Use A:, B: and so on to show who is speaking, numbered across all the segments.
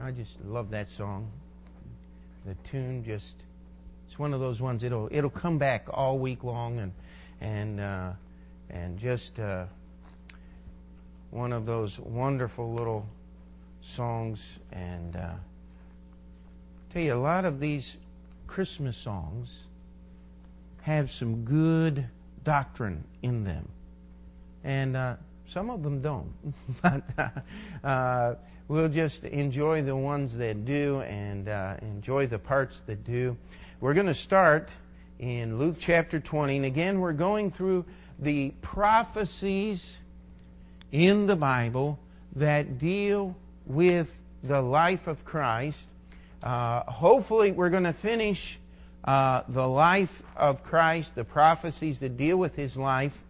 A: I just love that song. The tune just it's one of those ones it'll it'll come back all week long and and uh, and just uh, one of those wonderful little songs and uh, tell you a lot of these Christmas songs have some good doctrine in them and uh, some of them don't but uh, we'll just enjoy the ones that do and uh, enjoy the parts that do we're going to start in Luke chapter 20 and again we're going through the prophecies in the Bible that deal with the life of Christ. Uh, hopefully, we're going to finish uh, the life of Christ, the prophecies that deal with his life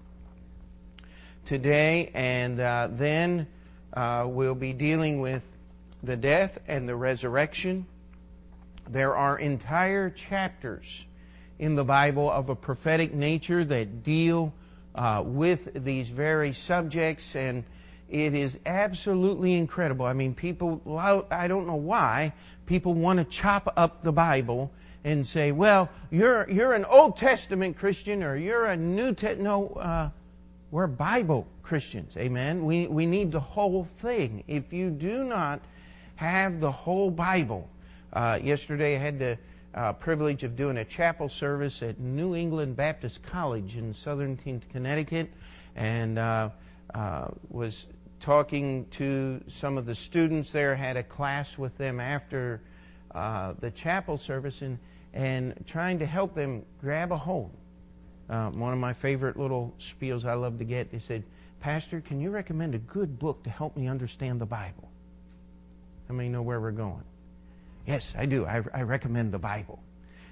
A: today, and uh, then uh, we'll be dealing with the death and the resurrection. There are entire chapters in the Bible of a prophetic nature that deal uh, with these very subjects, and it is absolutely incredible. I mean, people, I don't know why, people want to chop up the Bible and say, well, you're, you're an Old Testament Christian or you're a New Testament. No, uh, we're Bible Christians. Amen. We, we need the whole thing. If you do not have the whole Bible, uh, yesterday I had the uh, privilege of doing a chapel service at New England Baptist College in southern Connecticut and uh, uh, was talking to some of the students there, had a class with them after uh, the chapel service, and, and trying to help them grab a hold. Uh, one of my favorite little spiels I love to get, they said, Pastor, can you recommend a good book to help me understand the Bible? How many know where we're going? Yes, I do. I, I recommend the Bible.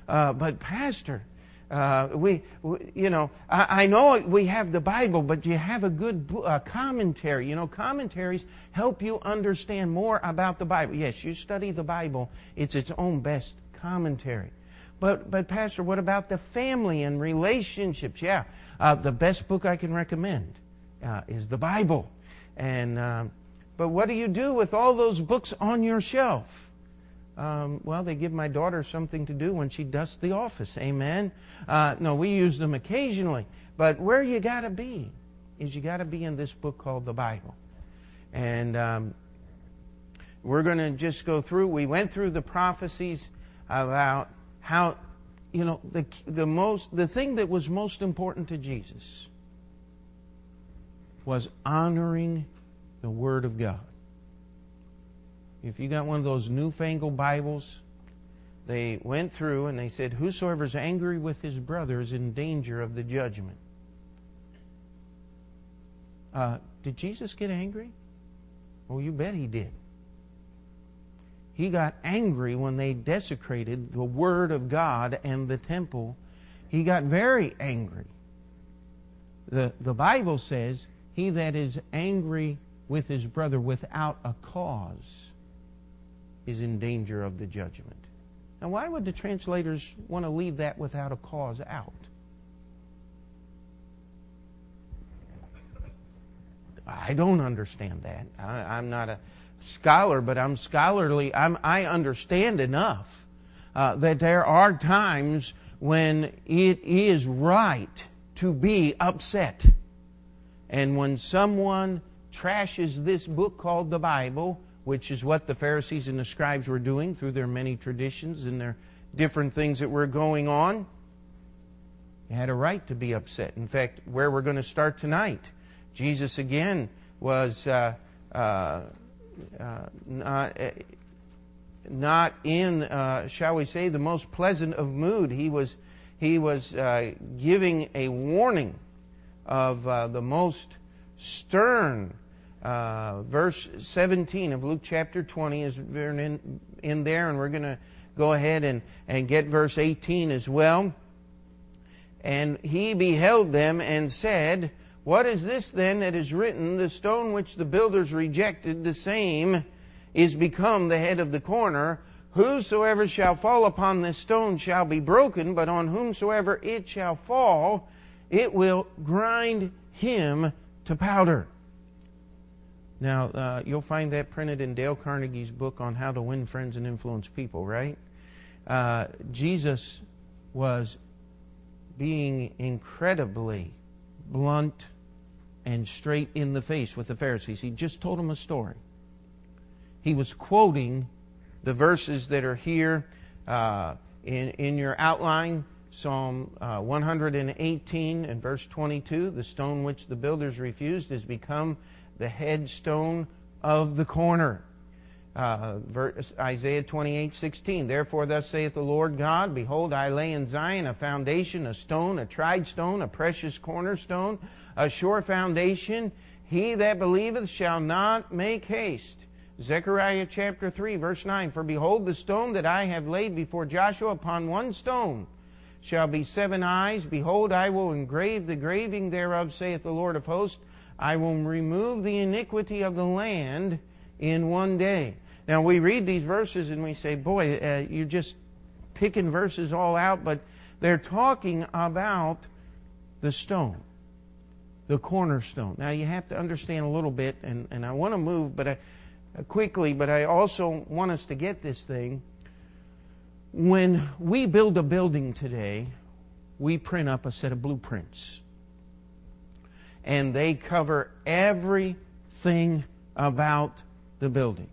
A: Uh, but, Pastor, uh, we, we, you know, I, I, know we have the Bible, but you have a good uh, commentary. You know, commentaries help you understand more about the Bible. Yes, you study the Bible; it's its own best commentary. But, but Pastor, what about the family and relationships? Yeah, uh, the best book I can recommend uh, is the Bible. And um, but what do you do with all those books on your shelf? Um, well, they give my daughter something to do when she dusts the office. Amen. Uh, no, we use them occasionally. But where you got to be is you got to be in this book called the Bible. And um, we're going to just go through. We went through the prophecies about how, you know, the, the, most, the thing that was most important to Jesus was honoring the Word of God if you got one of those newfangled Bibles, they went through and they said, Whosoever is angry with his brother is in danger of the judgment. Uh, did Jesus get angry? Well, you bet he did. He got angry when they desecrated the Word of God and the temple. He got very angry. The, the Bible says, He that is angry with his brother without a cause is in danger of the judgment. Now, why would the translators want to leave that without a cause out? I don't understand that. I, am not a scholar, but I'm scholarly. I'm, i understand enough uh, that there are times when it is right to be upset. And when someone trashes this book called the Bible, which is what the Pharisees and the scribes were doing through their many traditions and their different things that were going on. Had a right to be upset. In fact, where we're going to start tonight, Jesus again was uh, uh, not, uh, not, in, uh, shall we say, the most pleasant of mood. He was, he was uh, giving a warning of the most stern uh, verse 17 of Luke chapter 20 is in, in there, and we're going to go ahead and, and get verse 18 as well. And he beheld them and said, What is this then that is written? The stone which the builders rejected, the same is become the head of the corner. Whosoever shall fall upon this stone shall be broken, but on whomsoever it shall fall, it will grind him to powder. Now, uh, you'll find that printed in Dale Carnegie's book on how to win friends and influence people, right? Uh, Jesus was being incredibly blunt and straight in the face with the Pharisees. He just told them a story. He was quoting the verses that are here uh, in, in your outline Psalm uh, 118 and verse 22 the stone which the builders refused has become the headstone of the corner. Uh, verse, Isaiah 28 16. Therefore, thus saith the Lord God Behold, I lay in Zion a foundation, a stone, a tried stone, a precious cornerstone, a sure foundation. He that believeth shall not make haste. Zechariah chapter 3, verse 9 For behold, the stone that I have laid before Joshua upon one stone shall be seven eyes. Behold, I will engrave the graving thereof, saith the Lord of hosts. I will remove the iniquity of the land in one day. Now, we read these verses and we say, boy, uh, you're just picking verses all out, but they're talking about the stone, the cornerstone. Now, you have to understand a little bit, and, and I want to move but I, uh, quickly, but I also want us to get this thing when we build a building today, we print up a set of blueprints. And they cover everything about the building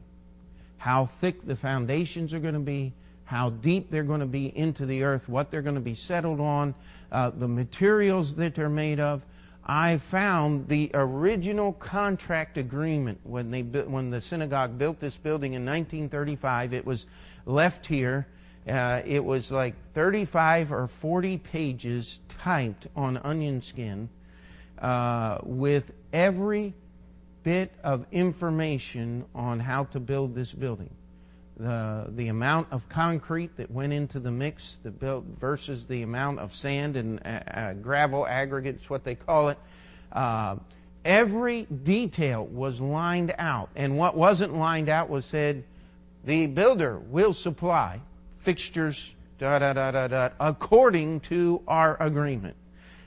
A: how thick the foundations are going to be, how deep they're going to be into the earth, what they're going to be settled on, uh, the materials that they're made of. I found the original contract agreement when, they, when the synagogue built this building in 1935. It was left here uh, it was like 35 or 40 pages typed on onion skin uh, with every bit of information on how to build this building. The, the amount of concrete that went into the mix that built versus the amount of sand and uh, uh gravel aggregates, what they call it. Uh, every detail was lined out, and what wasn't lined out was said, the builder will supply fixtures, da da da da da, according to our agreement.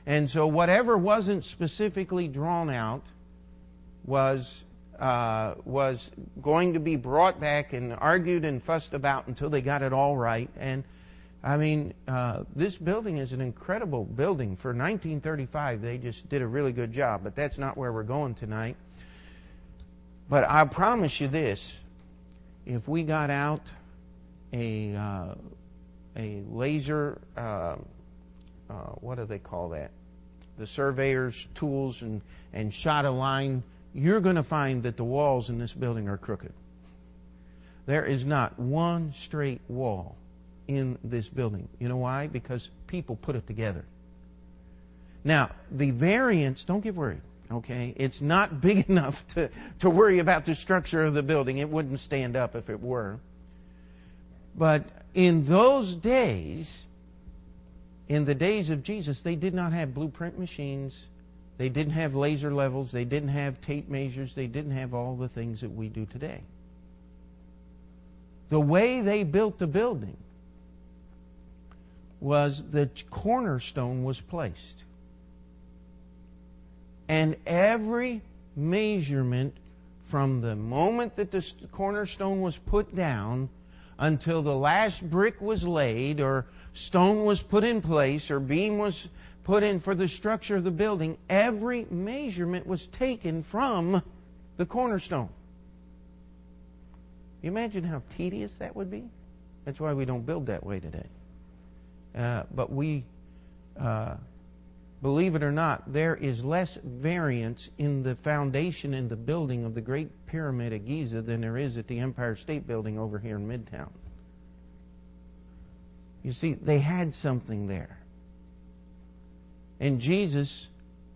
A: And so whatever wasn't specifically drawn out was uh, was going to be brought back and argued and fussed about until they got it all right. And I mean, uh, this building is an incredible building for 1935. They just did a really good job. But that's not where we're going tonight. But I promise you this: if we got out a uh, a laser. Uh, uh, what do they call that? The surveyor's tools and and shot a line. You're going to find that the walls in this building are crooked. There is not one straight wall in this building. You know why? Because people put it together. Now, the variance, don't get worried, okay? It's not big enough to, to worry about the structure of the building. It wouldn't stand up if it were. But in those days, in the days of Jesus, they did not have blueprint machines. They didn't have laser levels. They didn't have tape measures. They didn't have all the things that we do today. The way they built the building was the cornerstone was placed. And every measurement from the moment that the cornerstone was put down until the last brick was laid, or stone was put in place, or beam was put in for the structure of the building, every measurement was taken from the cornerstone. You imagine how tedious that would be? That's why we don't build that way today. Uh, but we uh, believe it or not, there is less variance in the foundation and the building of the Great Pyramid at Giza than there is at the Empire State Building over here in Midtown. You see, they had something there. And Jesus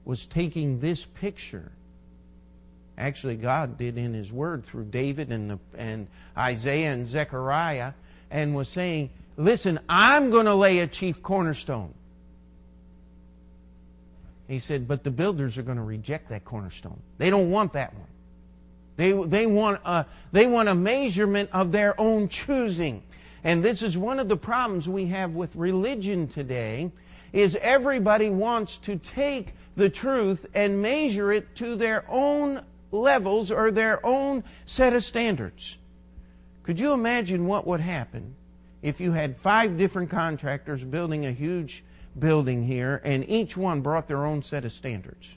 A: was taking this picture. Actually, God did in His Word through David and, the, and Isaiah and Zechariah, and was saying, Listen, I'm going to lay a chief cornerstone. He said, but the builders are going to reject that cornerstone. They don't want that one. They, they, want a, they want a measurement of their own choosing. And this is one of the problems we have with religion today is everybody wants to take the truth and measure it to their own levels or their own set of standards. Could you imagine what would happen if you had five different contractors building a huge building here and each one brought their own set of standards?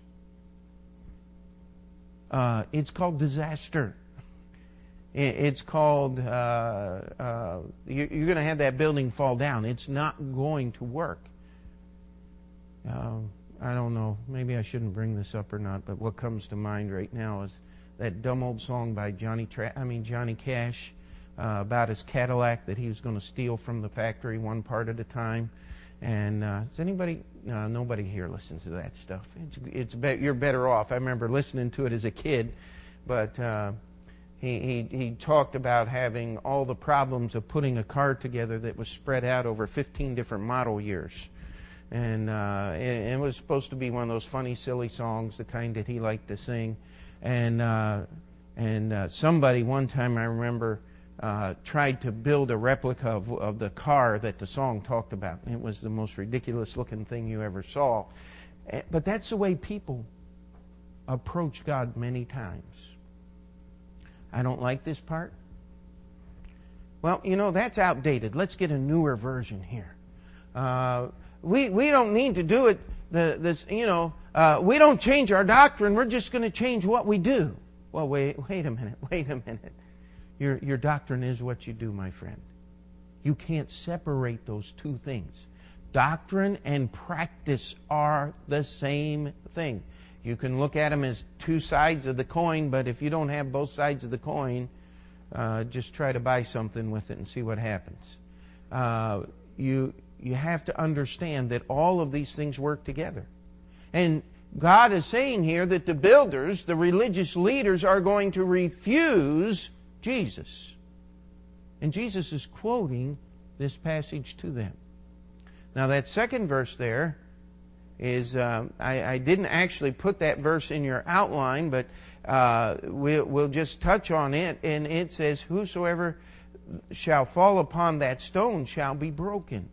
A: Uh, it's called disaster. It's called, uh, uh, you're going to have that building fall down. It's not going to work. Um, I don't know. Maybe I shouldn't bring this up or not, but what comes to mind right now is that dumb old song by Johnny Tra- I mean Johnny Cash uh, about his Cadillac that he was going to steal from the factory one part at a time. And uh, does anybody? No, nobody here listens to that stuff. It's it's be- you're better off. I remember listening to it as a kid, but uh, he, he he talked about having all the problems of putting a car together that was spread out over 15 different model years and uh, it, it, was supposed to be one of those funny, silly songs, the kind that he liked to sing. And uh, and uh, somebody one time I remember uh, tried to build a replica of, of the car that the song talked about. It was the most ridiculous looking thing you ever saw. Eh, but that's the way people approach God many times. I don't like this part. Well, you know, that's outdated. Let's get a newer version here. We, we don't need to do it, the, this, you know, uh, we don't change our doctrine. We're just going to change what we do. Well, wait, wait a minute, wait a minute. Your, your doctrine is what you do, my friend. You can't separate those two things. Doctrine and practice are the same thing. You can look at them as two sides of the coin, but if you don't have both sides of the coin, uh, just try to buy something with it and see what happens. Uh, you, you have to understand that all of these things work together. And God is saying here that the builders, the religious leaders, are going to refuse Jesus. And Jesus is quoting this passage to them. Now, that second verse there is, uh, I, I, didn't actually put that verse in your outline, but uh, we'll, we'll just touch on it. And it says, Whosoever shall fall upon that stone shall be broken.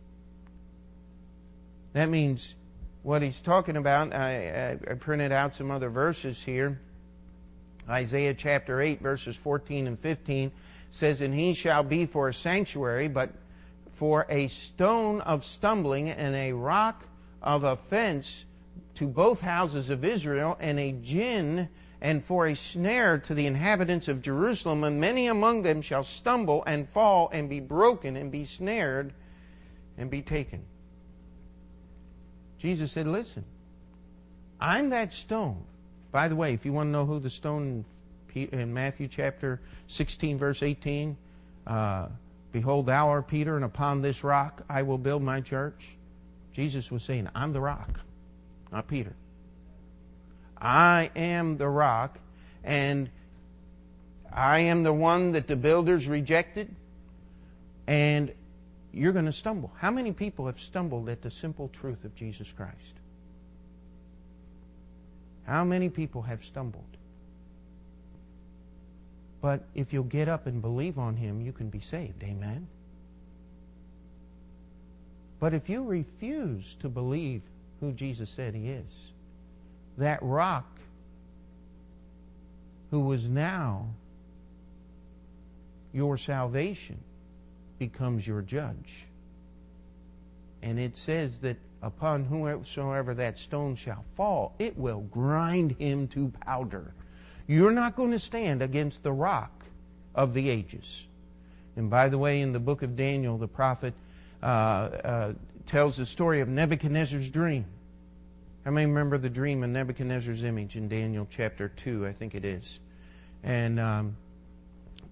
A: That means what he's talking about. I, I, printed out some other verses here. Isaiah chapter 8, verses 14 and 15 says, And he shall be for a sanctuary, but for a stone of stumbling and a rock of offense to both houses of Israel, and a gin and for a snare to the inhabitants of Jerusalem, and many among them shall stumble and fall and be broken and be snared and be taken. Jesus said, Listen, I'm that stone. By the way, if you want to know who the stone in Matthew chapter 16, verse 18, uh, Behold, thou art Peter, and upon this rock I will build my church. Jesus was saying, I'm the rock, not Peter. I am the rock, and I am the one that the builders rejected, and you're going to stumble. How many people have stumbled at the simple truth of Jesus Christ? How many people have stumbled? But if you'll get up and believe on Him, you can be saved. Amen? But if you refuse to believe who Jesus said He is, that rock who was now your salvation becomes your judge. And it says that upon whomsoever that stone shall fall, it will grind him to powder. You're not going to stand against the rock of the ages. And by the way, in the book of Daniel, the prophet uh, uh, tells the story of Nebuchadnezzar's dream. How many remember the dream of Nebuchadnezzar's image in Daniel chapter 2, I think it is? And um,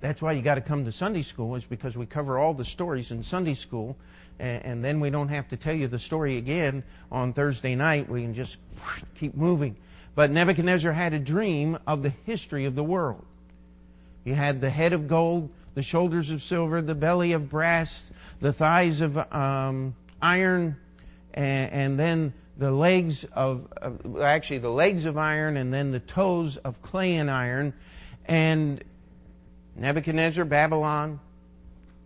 A: that's why you got to come to Sunday school, is because we cover all the stories in Sunday school, and, and, then we don't have to tell you the story again on Thursday night. We can just keep moving. But Nebuchadnezzar had a dream of the history of the world. He had the head of gold, the shoulders of silver, the belly of brass, the thighs of um, iron, and, and, then the legs of, of, actually the legs of iron, and then the toes of clay and iron. And Nebuchadnezzar, Babylon,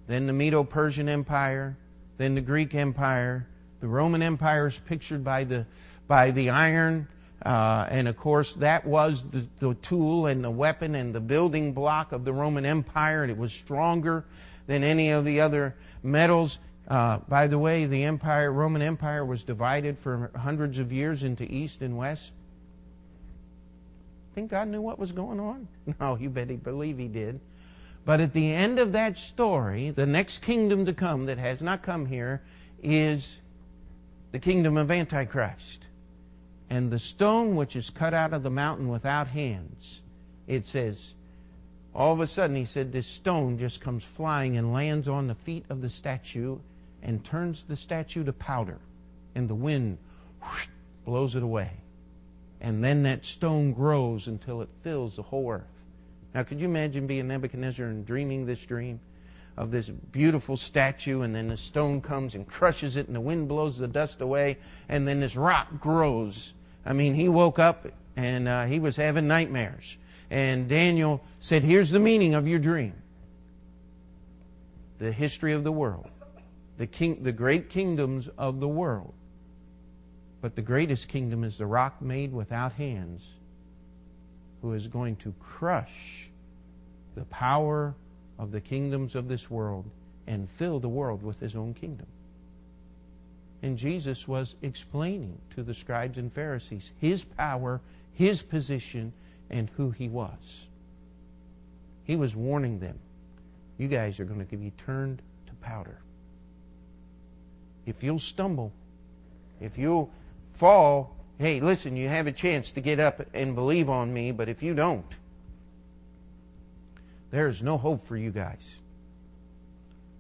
A: then the Medo Persian Empire, then the Greek Empire. The Roman Empire is pictured by the, by the iron, Uh, and of course, that was the, the, tool and the weapon and the building block of the Roman Empire, and it was stronger than any of the other metals. Uh, by the way, the empire, Roman Empire was divided for hundreds of years into East and West. Think God knew what was going on? No, you better believe He did. But at the end of that story, the next kingdom to come that has not come here is the kingdom of Antichrist. And the stone which is cut out of the mountain without hands, it says, all of a sudden, he said, this stone just comes flying and lands on the feet of the statue and turns the statue to powder. And the wind whoosh, blows it away. And then that stone grows until it fills the whole earth. Now, could you imagine being Nebuchadnezzar and dreaming this dream of this beautiful statue, and then the stone comes and crushes it, and the wind blows the dust away, and then this rock grows? I mean, he woke up and uh, he was having nightmares. And Daniel said, Here's the meaning of your dream the history of the world, the, king, the great kingdoms of the world. But the greatest kingdom is the rock made without hands, who is going to crush the power of the kingdoms of this world and fill the world with his own kingdom. And Jesus was explaining to the scribes and Pharisees his power, his position, and who he was. He was warning them you guys are going to be turned to powder. If you'll stumble, if you'll fall, hey, listen, you have a chance to get up and believe on me, but if you don't, there is no hope for you guys.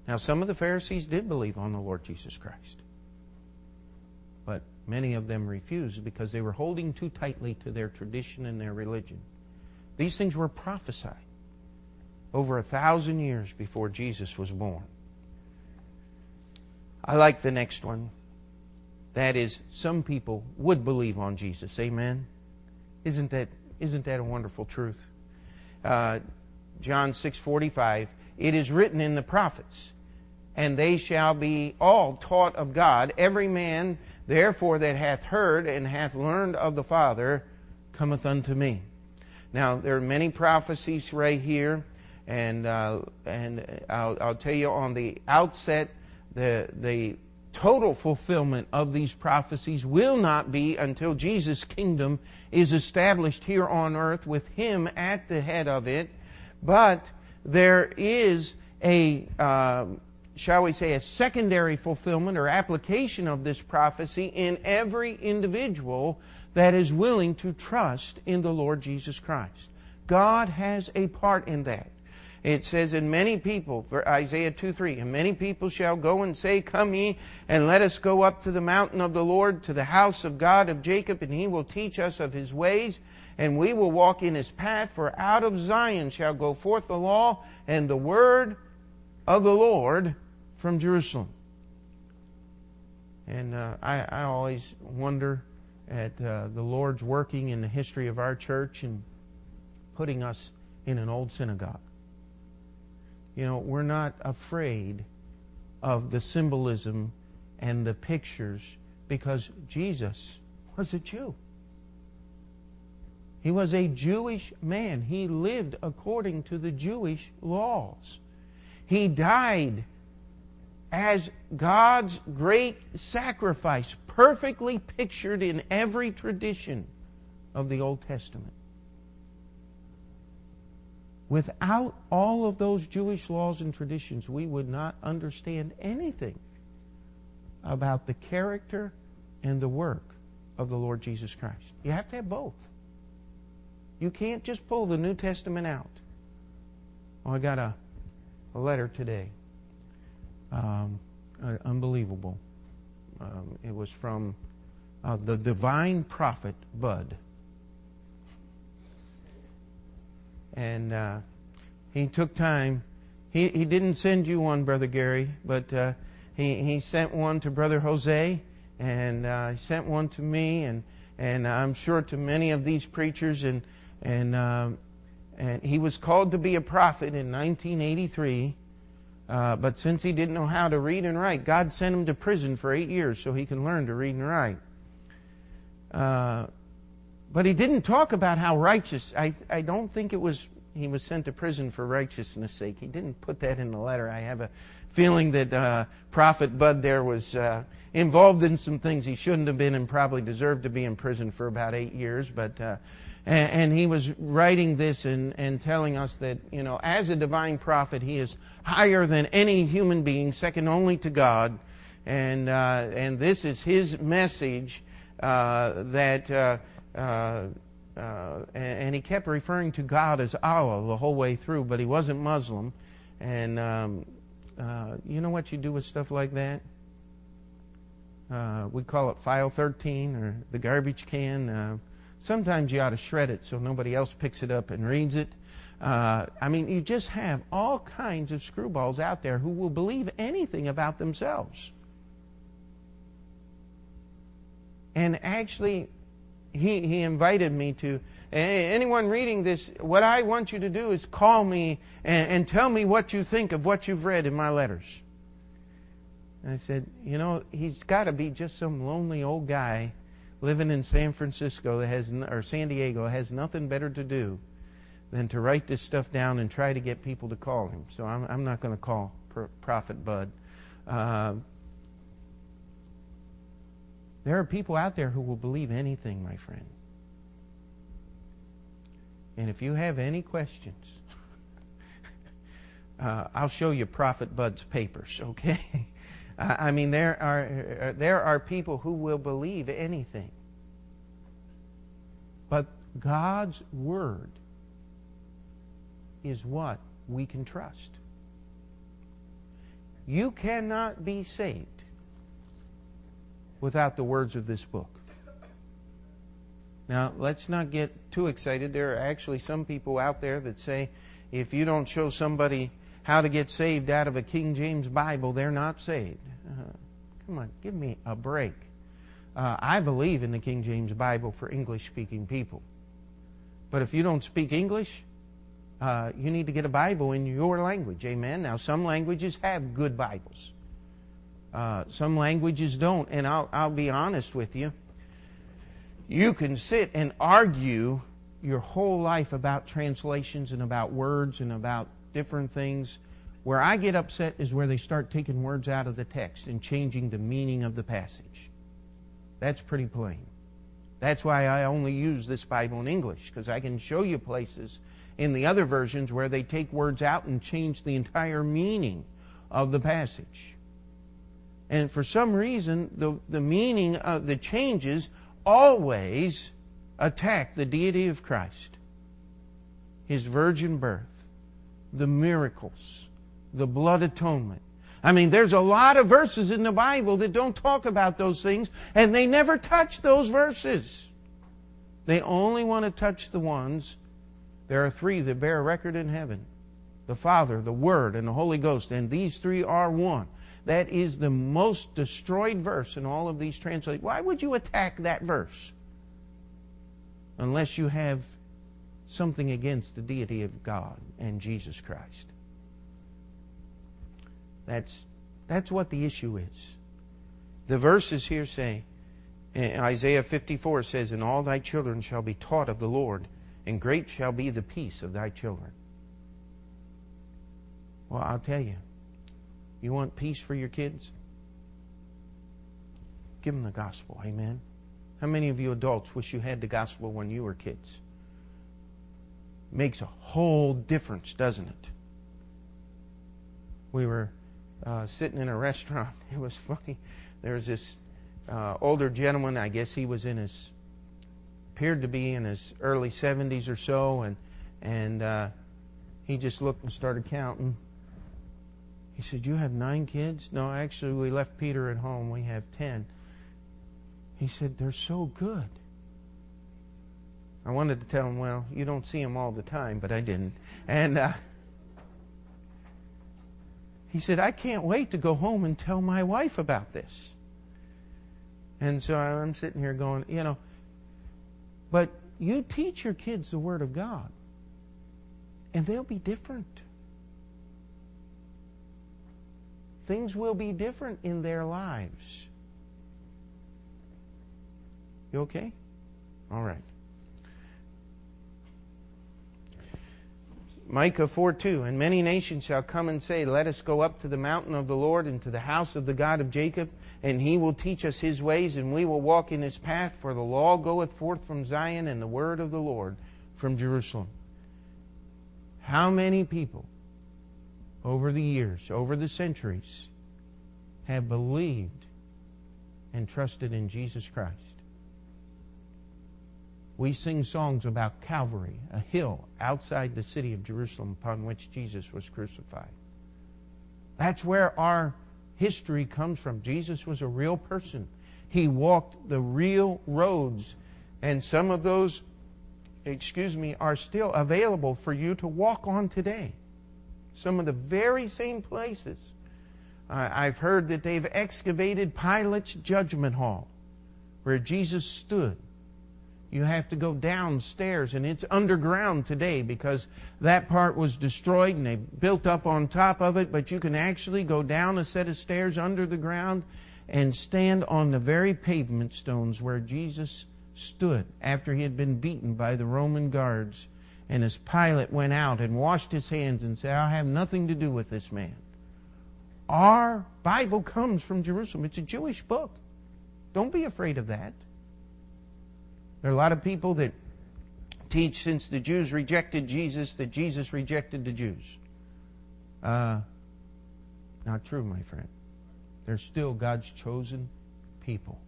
A: Now, some of the Pharisees did believe on the Lord Jesus Christ, but many of them refused because they were holding too tightly to their tradition and their religion. These things were prophesied over a thousand years before Jesus was born. I like the next one. That is, some people would believe on Jesus. Amen. Isn't that isn't that a wonderful truth? Uh, John six forty five. It is written in the prophets, and they shall be all taught of God. Every man therefore that hath heard and hath learned of the Father cometh unto me. Now there are many prophecies right here, and uh, and I'll, I'll tell you on the outset the the total fulfillment of these prophecies will not be until Jesus' kingdom is established here on earth with Him at the head of it. But there is a, uh, shall we say, a secondary fulfillment or application of this prophecy in every individual that is willing to trust in the Lord Jesus Christ. God has a part in that. It says, And many people, Isaiah 2 3, and many people shall go and say, Come ye, and let us go up to the mountain of the Lord, to the house of God of Jacob, and he will teach us of his ways, and we will walk in his path. For out of Zion shall go forth the law and the word of the Lord from Jerusalem. And uh, I, I, always wonder at uh, the Lord's working in the history of our church and putting us in an old synagogue. You know, we're not afraid of the symbolism and the pictures because Jesus was a Jew. He was a Jewish man. He lived according to the Jewish laws. He died as God's great sacrifice, perfectly pictured in every tradition of the Old Testament. Without all of those Jewish laws and traditions, we would not understand anything about the character and the work of the Lord Jesus Christ. You have to have both. You can't just pull the New Testament out. Oh, I got a, a letter today. Um, uh, unbelievable. Um, it was from uh, the divine prophet Bud. And uh, he took time. He, he didn't send you one, Brother Gary, but uh, he, he sent one to Brother Jose, and uh, he sent one to me, and, and I'm sure to many of these preachers. And, and, um, and he was called to be a prophet in 1983. Uh, but since he didn't know how to read and write, God sent him to prison for eight years so he can learn to read and write. Uh, but he didn't talk about how righteous. I, I don't think it was he was sent to prison for righteousness' sake. He didn't put that in the letter. I have a feeling that uh, Prophet Bud there was uh, involved in some things he shouldn't have been and probably deserved to be in prison for about eight years. But uh, and, and, he was writing this and, and telling us that you know as a divine prophet he is higher than any human being, second only to God, and uh, and this is his message uh, that. Uh, uh, and, he kept referring to God as Allah the whole way through, but he wasn't Muslim. And um, uh, you know what you do with stuff like that? Uh, we call it file 13 or the garbage can. Uh, sometimes you ought to shred it so nobody else picks it up and reads it. Uh, I mean, you just have all kinds of screwballs out there who will believe anything about themselves. And actually, he, he invited me to. Anyone reading this, what I want you to do is call me and, and tell me what you think of what you've read in my letters. And I said, you know, he's got to be just some lonely old guy living in San Francisco that has, or San Diego has nothing better to do than to write this stuff down and try to get people to call him. So I'm, I'm not going to call Prophet Bud. Uh, there are people out there who will believe anything, my friend. And if you have any questions, uh, I'll show you Prophet Bud's papers, okay? I mean, there are, uh, there are people who will believe anything. But God's Word is what we can trust. You cannot be saved without the words of this book. Now, let's not get too excited. There are actually some people out there that say if you don't show somebody how to get saved out of a King James Bible, they're not saved. Uh, come on, give me a break. Uh, I believe in the King James Bible for English speaking people. But if you don't speak English, uh, you need to get a Bible in your language. Amen. Now, some languages have good Bibles. Uh, some languages don't. And I'll, I'll be honest with you. You can sit and argue your whole life about translations and about words and about different things. Where I get upset is where they start taking words out of the text and changing the meaning of the passage. That's pretty plain. That's why I only use this Bible in English, because I can show you places in the other versions where they take words out and change the entire meaning of the passage. And for some reason, the, the meaning of the changes always attack the deity of Christ, his virgin birth, the miracles, the blood atonement. I mean, there's a lot of verses in the Bible that don't talk about those things, and they never touch those verses. They only want to touch the ones. There are three that bear record in heaven the Father, the Word, and the Holy Ghost, and these three are one. That is the most destroyed verse in all of these translations. Why would you attack that verse? Unless you have something against the deity of God and Jesus Christ. That's, that's what the issue is. The verses here say, Isaiah 54 says, And all thy children shall be taught of the Lord, and great shall be the peace of thy children. Well, I'll tell you, you want peace for your kids? Give them the gospel. Amen. How many of you adults wish you had the gospel when you were kids? Makes a whole difference, doesn't it? We were uh, sitting in a restaurant. It was funny. There was this uh, older gentleman. I guess he was in his appeared to be in his early 70s or so, and and uh, he just looked and started counting he said, You have nine kids? No, actually, we left Peter at home. We have ten. He said, They're so good. I wanted to tell him, Well, you don't see them all the time, but I didn't. And uh, he said, I can't wait to go home and tell my wife about this. And so I'm sitting here going, You know, but you teach your kids the Word of God, and they'll be different. things will be different in their lives. You okay? All right. Micah 4 2 And many nations shall come and say, Let us go up to the mountain of the Lord and to the house of the God of Jacob, and he will teach us his ways, and we will walk in his path. For the law goeth forth from Zion, and the word of the Lord from Jerusalem. How many people over the years, over the centuries, have believed and trusted in Jesus Christ? We sing songs about Calvary, a hill outside the city of Jerusalem upon which Jesus was crucified. That's where our history comes from. Jesus was a real person. He walked the real roads, and some of those, excuse me, are still available for you to walk on today. Some of the very same places. I've heard that they've excavated Pilate's judgment hall where Jesus stood you have to go downstairs, and it's underground today because that part was destroyed and they built up on top of it. But you can actually go down a set of stairs under the ground and stand on the very pavement stones where Jesus stood after he had been beaten by the Roman guards. And as Pilate went out and washed his hands and said, I have nothing to do with this man. Our Bible comes from Jerusalem. It's a Jewish book. Don't be afraid of that. There are a lot of people that teach since the Jews rejected Jesus that Jesus rejected the Jews. Uh, not true, my friend. They're still God's chosen people.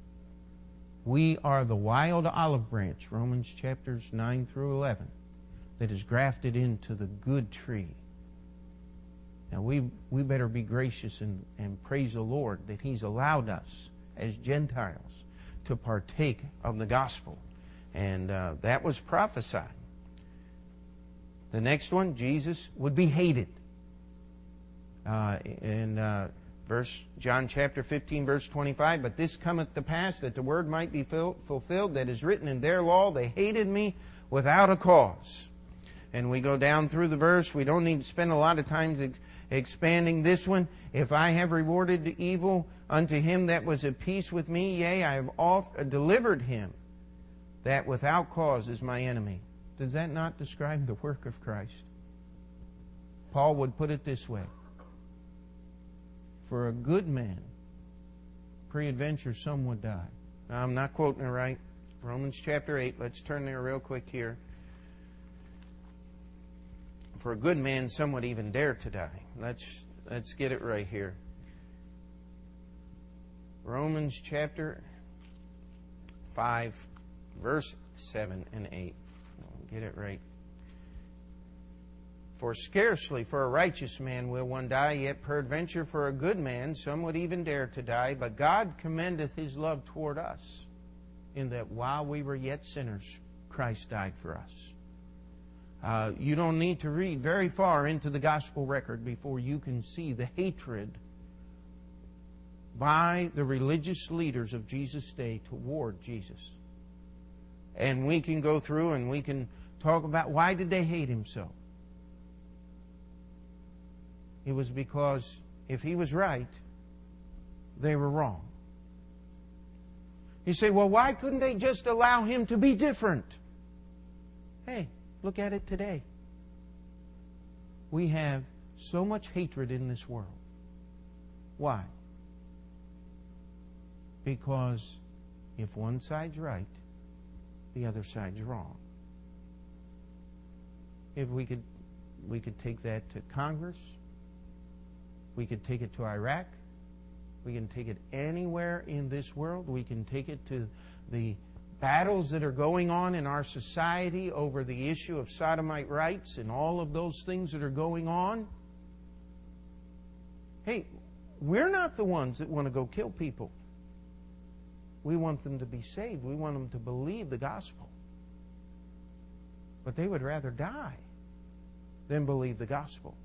A: We are the wild olive branch, Romans chapters 9 through 11, that is grafted into the good tree. Now, we, we better be gracious and, and praise the Lord that He's allowed us as Gentiles to partake of the gospel. And uh, that was prophesied. The next one, Jesus would be hated. Uh, in uh, verse John chapter 15, verse 25, but this cometh to pass that the word might be fulfilled that is written in their law, they hated me without a cause. And we go down through the verse. We don't need to spend a lot of time ex- expanding this one. If I have rewarded evil unto him that was at peace with me, yea, I have oft uh, delivered him that without cause is my enemy. Does that not describe the work of Christ? Paul would put it this way For a good man, pre-adventure, some would die. Now, I'm not quoting it right. Romans chapter 8. Let's turn there real quick here. For a good man, some would even dare to die. Let's, let's get it right here. Romans chapter 5 verse 7 and 8. I'll get it right. For scarcely for a righteous man will one die, yet peradventure for a good man some would even dare to die. But God commendeth his love toward us, in that while we were yet sinners, Christ died for us. Uh, you don't need to read very far into the gospel record before you can see the hatred by the religious leaders of Jesus' day toward Jesus and we can go through and we can talk about why did they hate him so? It was because if he was right, they were wrong. You say, well, why couldn't they just allow him to be different? Hey, look at it today. We have so much hatred in this world. Why? Because if one side's right, the other side's wrong. If we could, we could take that to Congress, we could take it to Iraq, we can take it anywhere in this world, we can take it to the battles that are going on in our society over the issue of sodomite rights and all of those things that are going on. Hey, we're not the ones that want to go kill people. We want them to be saved. We want them to believe the gospel. But they would rather die than believe the gospel.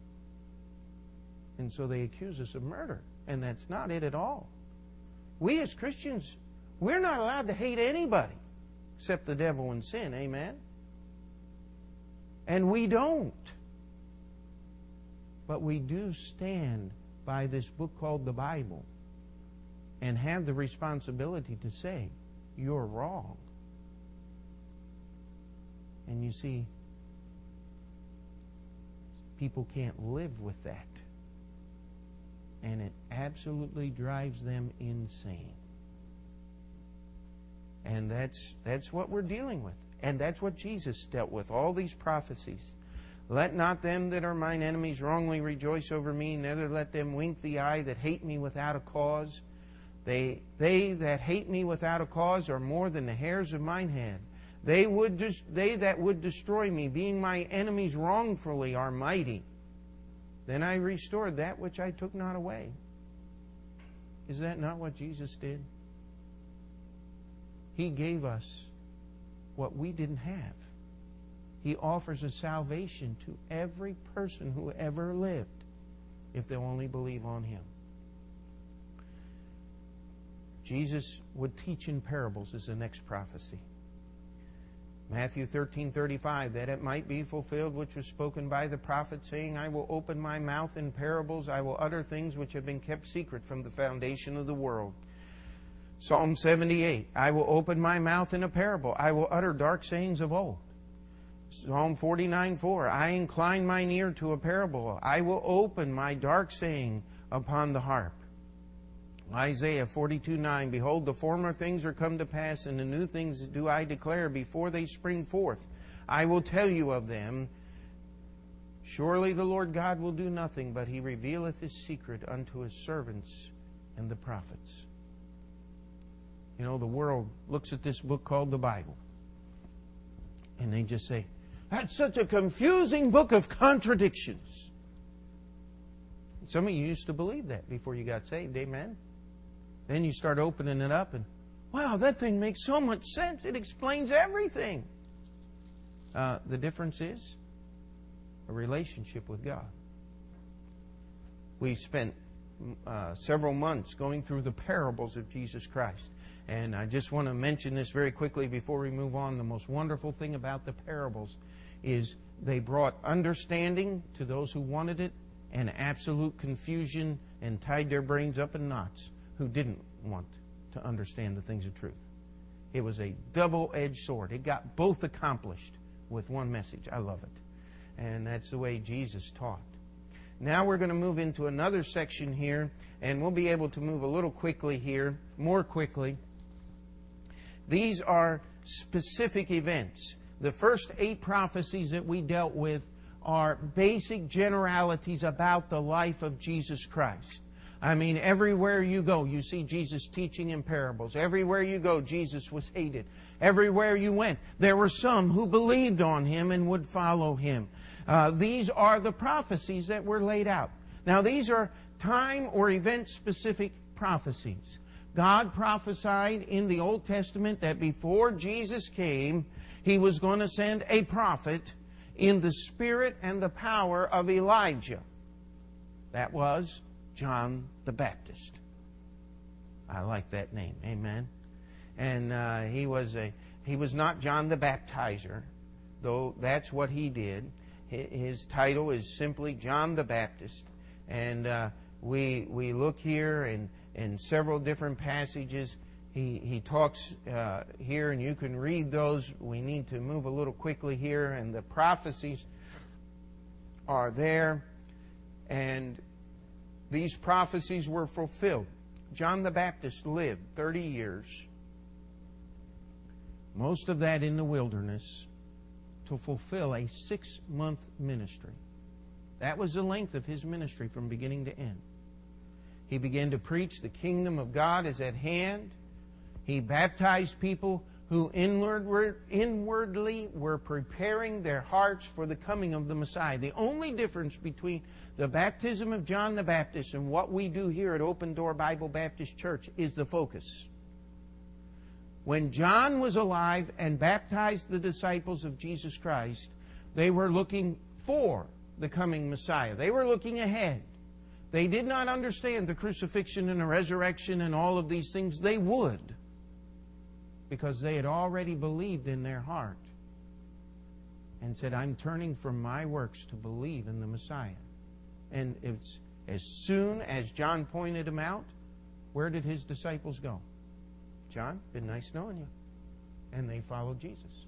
A: And so they accuse us of murder. And that's not it at all. We as Christians, we're not allowed to hate anybody except the devil and sin. Amen? And we don't. But we do stand by this book called the Bible and have the responsibility to say, You're wrong. And you see, people can't live with that. And it absolutely drives them insane. And that's, that's what we're dealing with. And that's what Jesus dealt with, all these prophecies. Let not them that are mine enemies wrongly rejoice over me, neither let them wink the eye that hate me without a cause. They, they that hate me without a cause are more than the hairs of mine head. They, would they that would destroy me, being my enemies wrongfully, are mighty. Then I restored that which I took not away. Is that not what Jesus did? He gave us what we didn't have. He offers a salvation to every person who ever lived if they'll only believe on Him. Jesus would teach in parables, is the next prophecy. Matthew 13:35 that it might be fulfilled which was spoken by the prophet saying I will open my mouth in parables I will utter things which have been kept secret from the foundation of the world Psalm 78 I will open my mouth in a parable I will utter dark sayings of old Psalm 49:4 I incline mine ear to a parable I will open my dark saying upon the harp Isaiah 42 9 Behold, the former things are come to pass, and the new things do I declare before they spring forth. I will tell you of them. Surely the Lord God will do nothing, but he revealeth his secret unto his servants and the prophets. You know, the world looks at this book called the Bible, and they just say, That's such a confusing book of contradictions. Some of you used to believe that before you got saved. Amen. Then you start opening it up and, wow, that thing makes so much sense. It explains everything. Uh, the difference is a relationship with God. We spent uh, several months going through the parables of Jesus Christ. And I just want to mention this very quickly before we move on. The most wonderful thing about the parables is they brought understanding to those who wanted it and absolute confusion and tied their brains up in knots who didn't want to understand the things of truth. It was a double edged sword. It got both accomplished with one message. I love it. And that's the way Jesus taught. Now we're going to move into another section here, and we'll be able to move a little quickly here, more quickly. These are specific events. The first eight prophecies that we dealt with are basic generalities about the life of Jesus Christ. I mean, everywhere you go, you see Jesus teaching in parables. Everywhere you go, Jesus was hated. Everywhere you went, there were some who believed on him and would follow him. Uh, these are the prophecies that were laid out. Now, these are time or event specific prophecies. God prophesied in the Old Testament that before Jesus came, he was going to send a prophet in the spirit and the power of Elijah. That was John the Baptist. I like that name. Amen. And uh, he was a he was not John the Baptizer, though that's what he did. His title is simply John the Baptist, and uh, we we look here in in several different passages. He he talks uh, here, and you can read those. We need to move a little quickly here, and the prophecies are there, and these prophecies were fulfilled. John the Baptist lived 30 years, most of that in the wilderness, to fulfill a six month ministry. That was the length of his ministry from beginning to end. He began to preach the kingdom of God is at hand. He baptized people who inward, inwardly were preparing their hearts for the coming of the Messiah. The only difference between the baptism of John the Baptist and what we do here at Open Door Bible Baptist Church is the focus. When John was alive and baptized the disciples of Jesus Christ, they were looking for the coming Messiah. They were looking ahead. They did not understand the crucifixion and the resurrection and all of these things. They would because they had already believed in their heart and said, I'm turning from my works to believe in the Messiah. And it's as soon as John pointed him out, where did his disciples go? John, been nice knowing you. And they followed Jesus.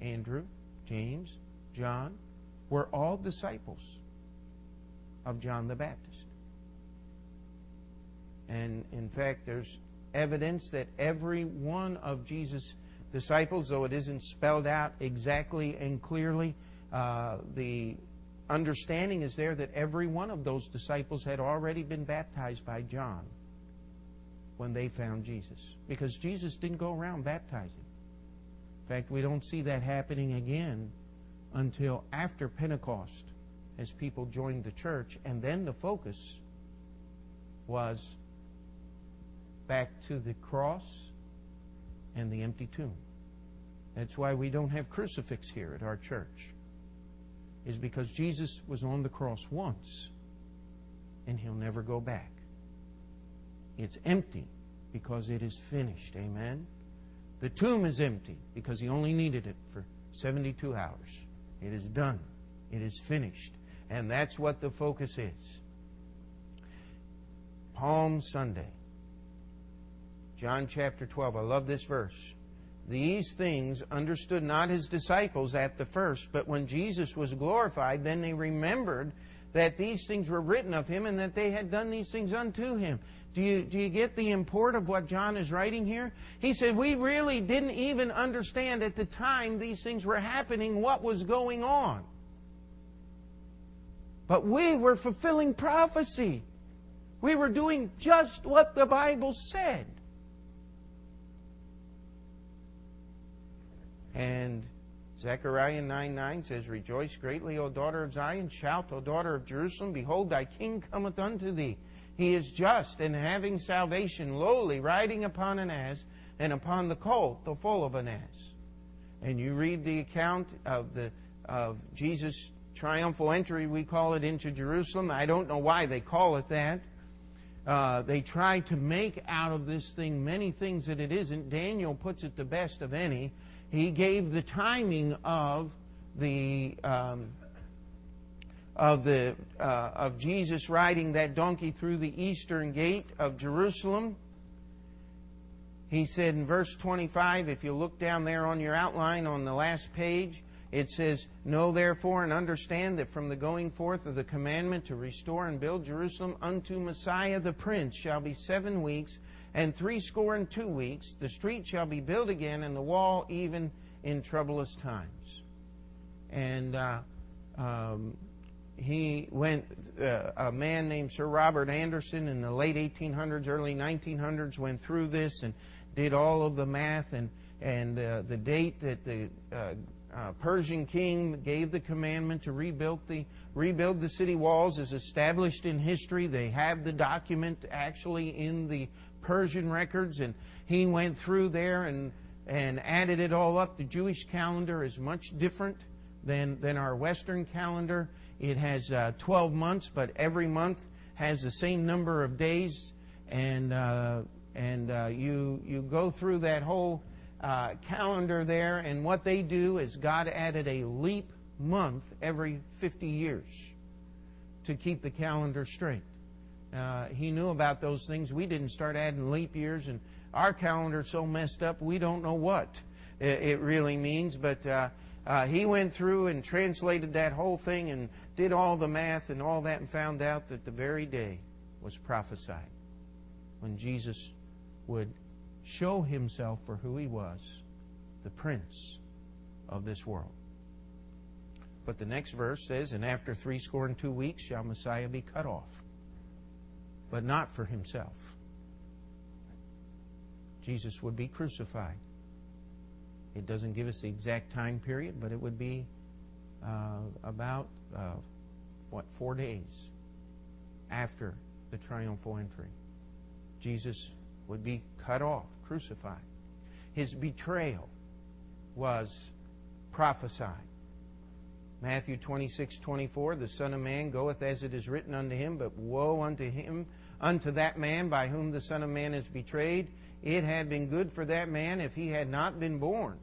A: Andrew, James, John were all disciples. of John the Baptist. And in fact, there's evidence that every one of Jesus' disciples, though it isn't spelled out exactly and clearly, uh, the understanding is there that every one of those disciples had already been baptized by John when they found Jesus. Because Jesus didn't go around baptizing. In fact, we don't see that happening again until after Pentecost as people joined the church, and then the focus was back to the cross and the empty tomb. That's why we don't have crucifix here at our church. Is because Jesus was on the cross once and he'll never go back. It's empty because it is finished. Amen. The tomb is empty because he only needed it for 72 hours. It is done. It is finished. And that's what the focus is. Palm Sunday. John chapter 12. I love this verse. These things understood not his disciples at the first, but when Jesus was glorified, then they remembered that these things were written of him and that they had done these things unto him. Do you, do you get the import of what John is writing here? He said, We really didn't even understand at the time these things were happening what was going on. But we were fulfilling prophecy. We were doing just what the Bible said. And Zechariah 9 9 says, Rejoice greatly, O daughter of Zion. Shout, O daughter of Jerusalem. Behold, thy king cometh unto thee. He is just and having salvation, lowly, riding upon an ass, and upon the colt, the foal of an ass. And you read the account of the of Jesus' triumphal entry, we call it, into Jerusalem. I don't know why they call it that. Uh, they try to make out of this thing many things that it isn't. Daniel puts it the best of any he gave the timing of the um, of the uh, of Jesus riding that donkey through the eastern gate of Jerusalem. He said in verse 25, if you look down there on your outline on the last page, it says, Know therefore and understand that from the going forth of the commandment to restore and build Jerusalem unto Messiah the Prince shall be seven weeks, and threescore and two weeks, the street shall be built again, and the wall even in troublous times. And uh, um, he went, uh, a man named Sir Robert Anderson in the late 1800s, early 1900s, went through this and did all of the math and, and uh, the date that the uh, uh, Persian king gave the commandment to rebuild the rebuild the city walls is established in history. They have the document actually in the Persian records, and he went through there and, and added it all up. The Jewish calendar is much different than, than our Western calendar. It has uh, 12 months, but every month has the same number of days, and, uh, and uh, you, you go through that whole uh, calendar there, and what they do is God added a leap month every 50 years to keep the calendar straight. Uh, he knew about those things. We didn't start adding leap years, and our calendar's so messed up, we don't know what it, really means. But uh, uh, he went through and translated that whole thing and did all the math and all that and found out that the very day was prophesied when Jesus would show himself for who he was, the prince of this world. But the next verse says, And after threescore and two weeks shall Messiah be cut off but not for himself. Jesus would be crucified. It doesn't give us the exact time period, but it would be uh, about, uh, what, four days after the triumphal entry. Jesus would be cut off, crucified. His betrayal was prophesied. Matthew 26, 24, the Son of Man goeth as it is written unto him, but woe unto him unto that man by whom the Son of Man is betrayed. It had been good for that man if he had not been born.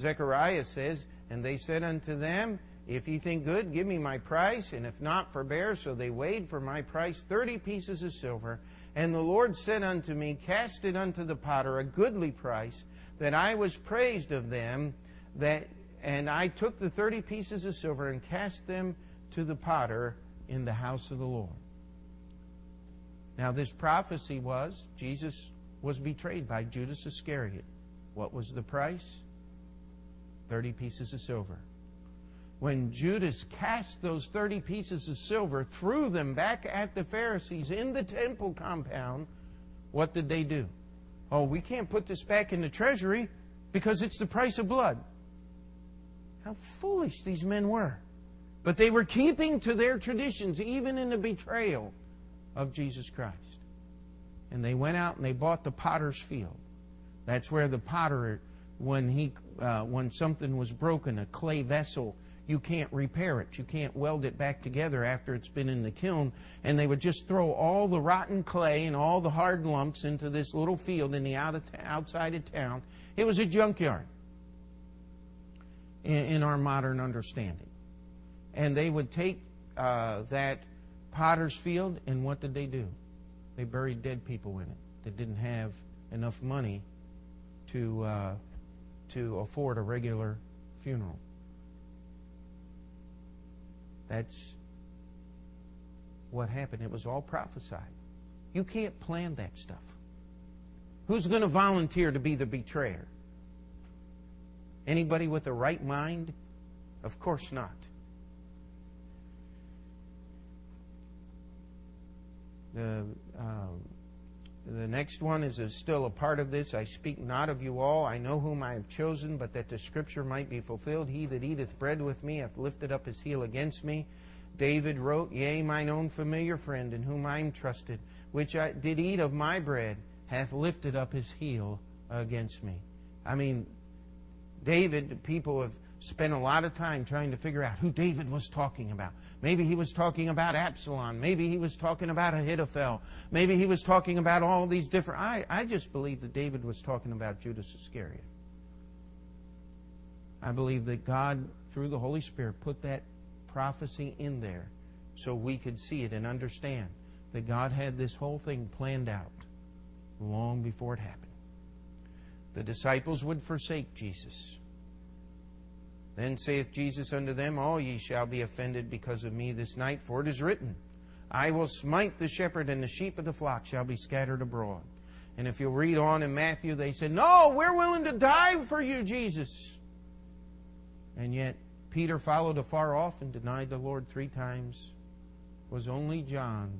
A: Zechariah says, And they said unto them, If ye think good, give me my price, and if not, forbear. So they weighed for my price thirty pieces of silver. And the Lord said unto me, Cast it unto the potter, a goodly price, that I was praised of them, that and I took the thirty pieces of silver and cast them to the potter in the house of the Lord. Now, this prophecy was Jesus was betrayed by Judas Iscariot. What was the price? 30 pieces of silver. When Judas cast those 30 pieces of silver, threw them back at the Pharisees in the temple compound, what did they do? Oh, we can't put this back in the treasury because it's the price of blood. How foolish these men were. But they were keeping to their traditions, even in the betrayal of Jesus Christ. And they went out and they bought the potter's field. That's where the potter, when he, uh, when something was broken, a clay vessel, you can't repair it. You can't weld it back together after it's been in the kiln. And they would just throw all the rotten clay and all the hard lumps into this little field in the out of t- outside of town. It was a junkyard in, in our modern understanding. And they would take uh, that potter's field, and what did they do? They buried dead people in it that didn't have enough money to uh, to afford a regular funeral. That's what happened. It was all prophesied. You can't plan that stuff. Who's going to volunteer to be the betrayer? Anybody with a right mind? Of course not. The, um, the next one is still a part of this. I speak not of you all. I know whom I have chosen, but that the scripture might be fulfilled. He that eateth bread with me hath lifted up his heel against me. David wrote, Yea, mine own familiar friend, in whom I am trusted, which I did eat of my bread, hath lifted up his heel against me. I mean, David, people have spent a lot of time trying to figure out who David was talking about. Maybe he was talking about Absalom. Maybe he was talking about Ahithophel. Maybe he was talking about all these different. I, I just believe that David was talking about Judas Iscariot. I believe that God, through the Holy Spirit, put that prophecy in there so we could see it and understand that God had this whole thing planned out long before it happened. The disciples would forsake Jesus. Then saith Jesus unto them, All ye shall be offended because of me this night, for it is written, I will smite the shepherd, and the sheep of the flock shall be scattered abroad. And if you'll read on in Matthew, they said, No, we're willing to die for you, Jesus. And yet, Peter followed afar off and denied the Lord three times. It was only John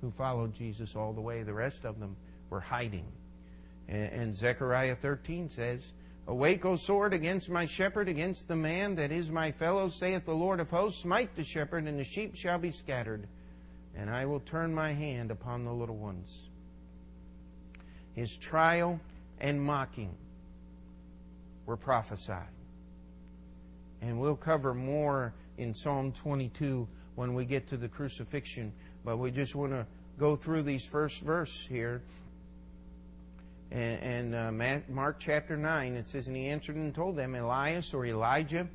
A: who followed Jesus all the way. The rest of them were hiding. And, and Zechariah 13 says, Awake, O sword, against my shepherd, against the man that is my fellow, saith the Lord of hosts. Smite the shepherd, and the sheep shall be scattered, and I will turn my hand upon the little ones. His trial and mocking were prophesied. And we'll cover more in Psalm 22 when we get to the crucifixion, but we just want to go through these first verse here and, uh, Mark chapter 9, it says, And he answered and told them, Elias or Elijah,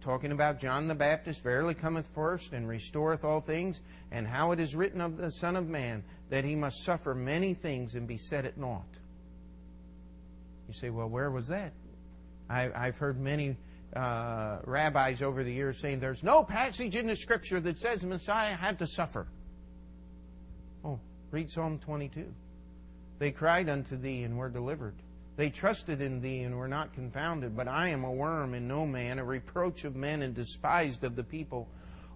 A: talking about John the Baptist, verily cometh first and restoreth all things, and how it is written of the Son of Man, that he must suffer many things and be set at naught. You say, well, where was that? I, have heard many uh, rabbis over the years saying there's no passage in the Scripture that says Messiah had to suffer. Oh, read Psalm 22. They cried unto thee and were delivered. They trusted in thee and were not confounded. But I am a worm and no man, a reproach of men and despised of the people.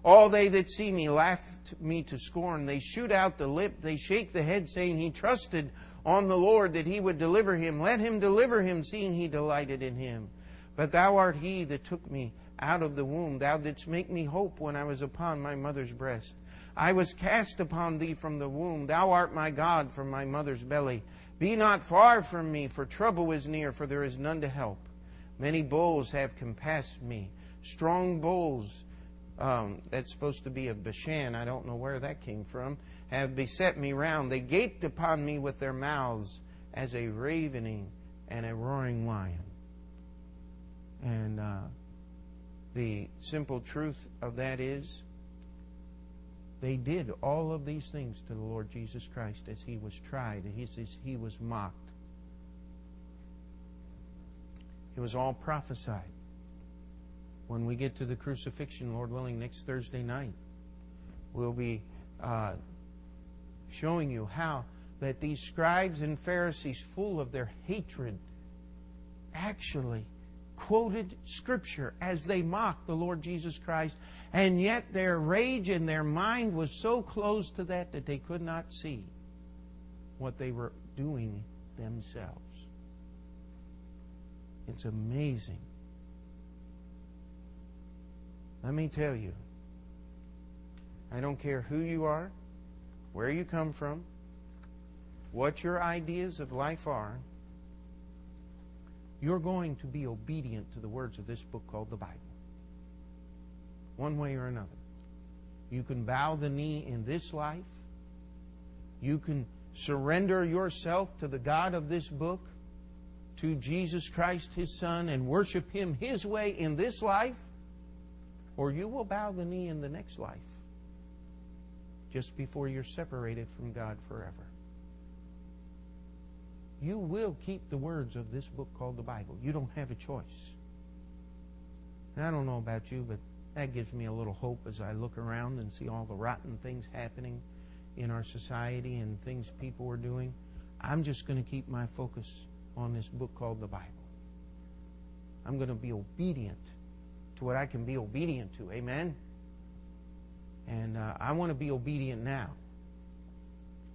A: All they that see me laugh me to scorn. They shoot out the lip, they shake the head, saying, He trusted on the Lord that he would deliver him. Let him deliver him, seeing he delighted in him. But thou art he that took me out of the womb. Thou didst make me hope when I was upon my mother's breast. I was cast upon thee from the womb. Thou art my God from my mother's belly. Be not far from me, for trouble is near, for there is none to help. Many bulls have compassed me. Strong bulls, um, that's supposed to be of Bashan, I don't know where that came from, have beset me round. They gaped upon me with their mouths as a ravening and a roaring lion. And uh, the simple truth of that is they did all of these things to the Lord Jesus Christ as he was tried, as he was mocked. It was all prophesied. When we get to the crucifixion, Lord willing, next Thursday night, We'll be uh, showing you how that these scribes and Pharisees, full of their hatred, actually quoted Scripture as they mocked the Lord Jesus Christ, and yet their rage and their mind was so close to that that they could not see what they were doing themselves. It's amazing. Let me tell you, I don't care who you are, where you come from, what your ideas of life are, you're going to be obedient to the words of this book called the Bible. One way or another. You can bow the knee in this life. You can surrender yourself to the God of this book, to Jesus Christ, His Son, and worship Him His way in this life, or you will bow the knee in the next life just before you're separated from God forever. You will keep the words of this book called the Bible. You don't have a choice. And I don't know about you, but that gives me a little hope as I look around and see all the rotten things happening in our society and things people are doing. I'm just going to keep my focus on this book called the Bible. I'm going to be obedient to what I can be obedient to. Amen? And uh, I want to be obedient now.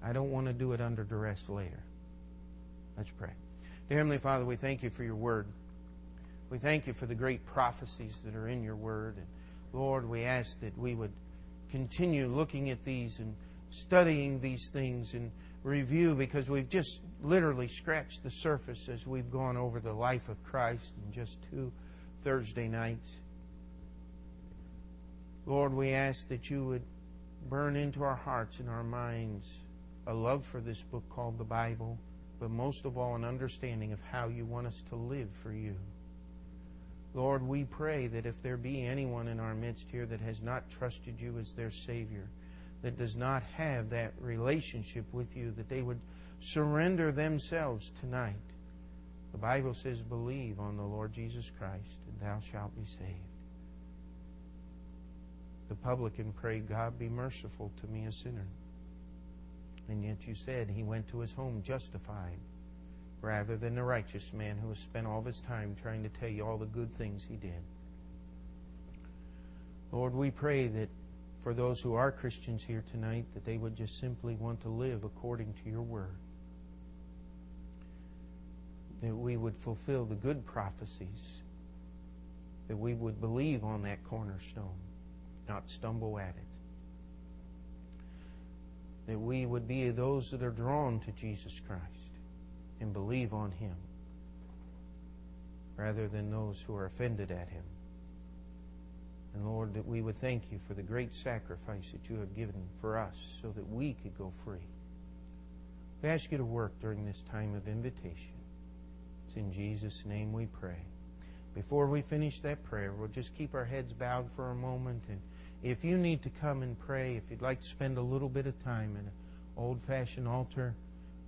A: I don't want to do it under duress later. Let's pray. Dear Heavenly Father, we thank you for your word. We thank you for the great prophecies that are in your word. And Lord, we ask that we would continue looking at these and studying these things and review because we've just literally scratched the surface as we've gone over the life of Christ in just two Thursday nights. Lord, we ask that you would burn into our hearts and our minds a love for this book called the Bible, but most of all, an understanding of how you want us to live for you. Lord, we pray that if there be anyone in our midst here that has not trusted you as their Savior, that does not have that relationship with you, that they would surrender themselves tonight. The Bible says, Believe on the Lord Jesus Christ, and thou shalt be saved. The publican prayed, God be merciful to me, a sinner. And yet you said he went to his home justified rather than the righteous man who has spent all his time trying to tell you all the good things he did. Lord, we pray that for those who are Christians here tonight, that they would just simply want to live according to your word. That we would fulfill the good prophecies. That we would believe on that cornerstone not stumble at it. That we would be those that are drawn to Jesus Christ and believe on Him rather than those who are offended at Him. And Lord, that we would thank you for the great sacrifice that you have given for us so that we could go free. We ask you to work during this time of invitation. It's in Jesus' name we pray. Before we finish that prayer, we'll just keep our heads bowed for a moment and if you need to come and pray, if you'd like to spend a little bit of time in an old fashioned altar,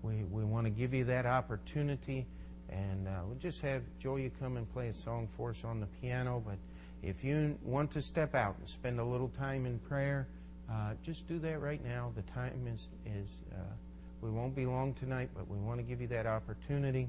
A: we, we want to give you that opportunity. And uh, we'll just have Joya come and play a song for us on the piano. But if you want to step out and spend a little time in prayer, uh, just do that right now. The time is, is uh, we won't be long tonight, but we want to give you that opportunity.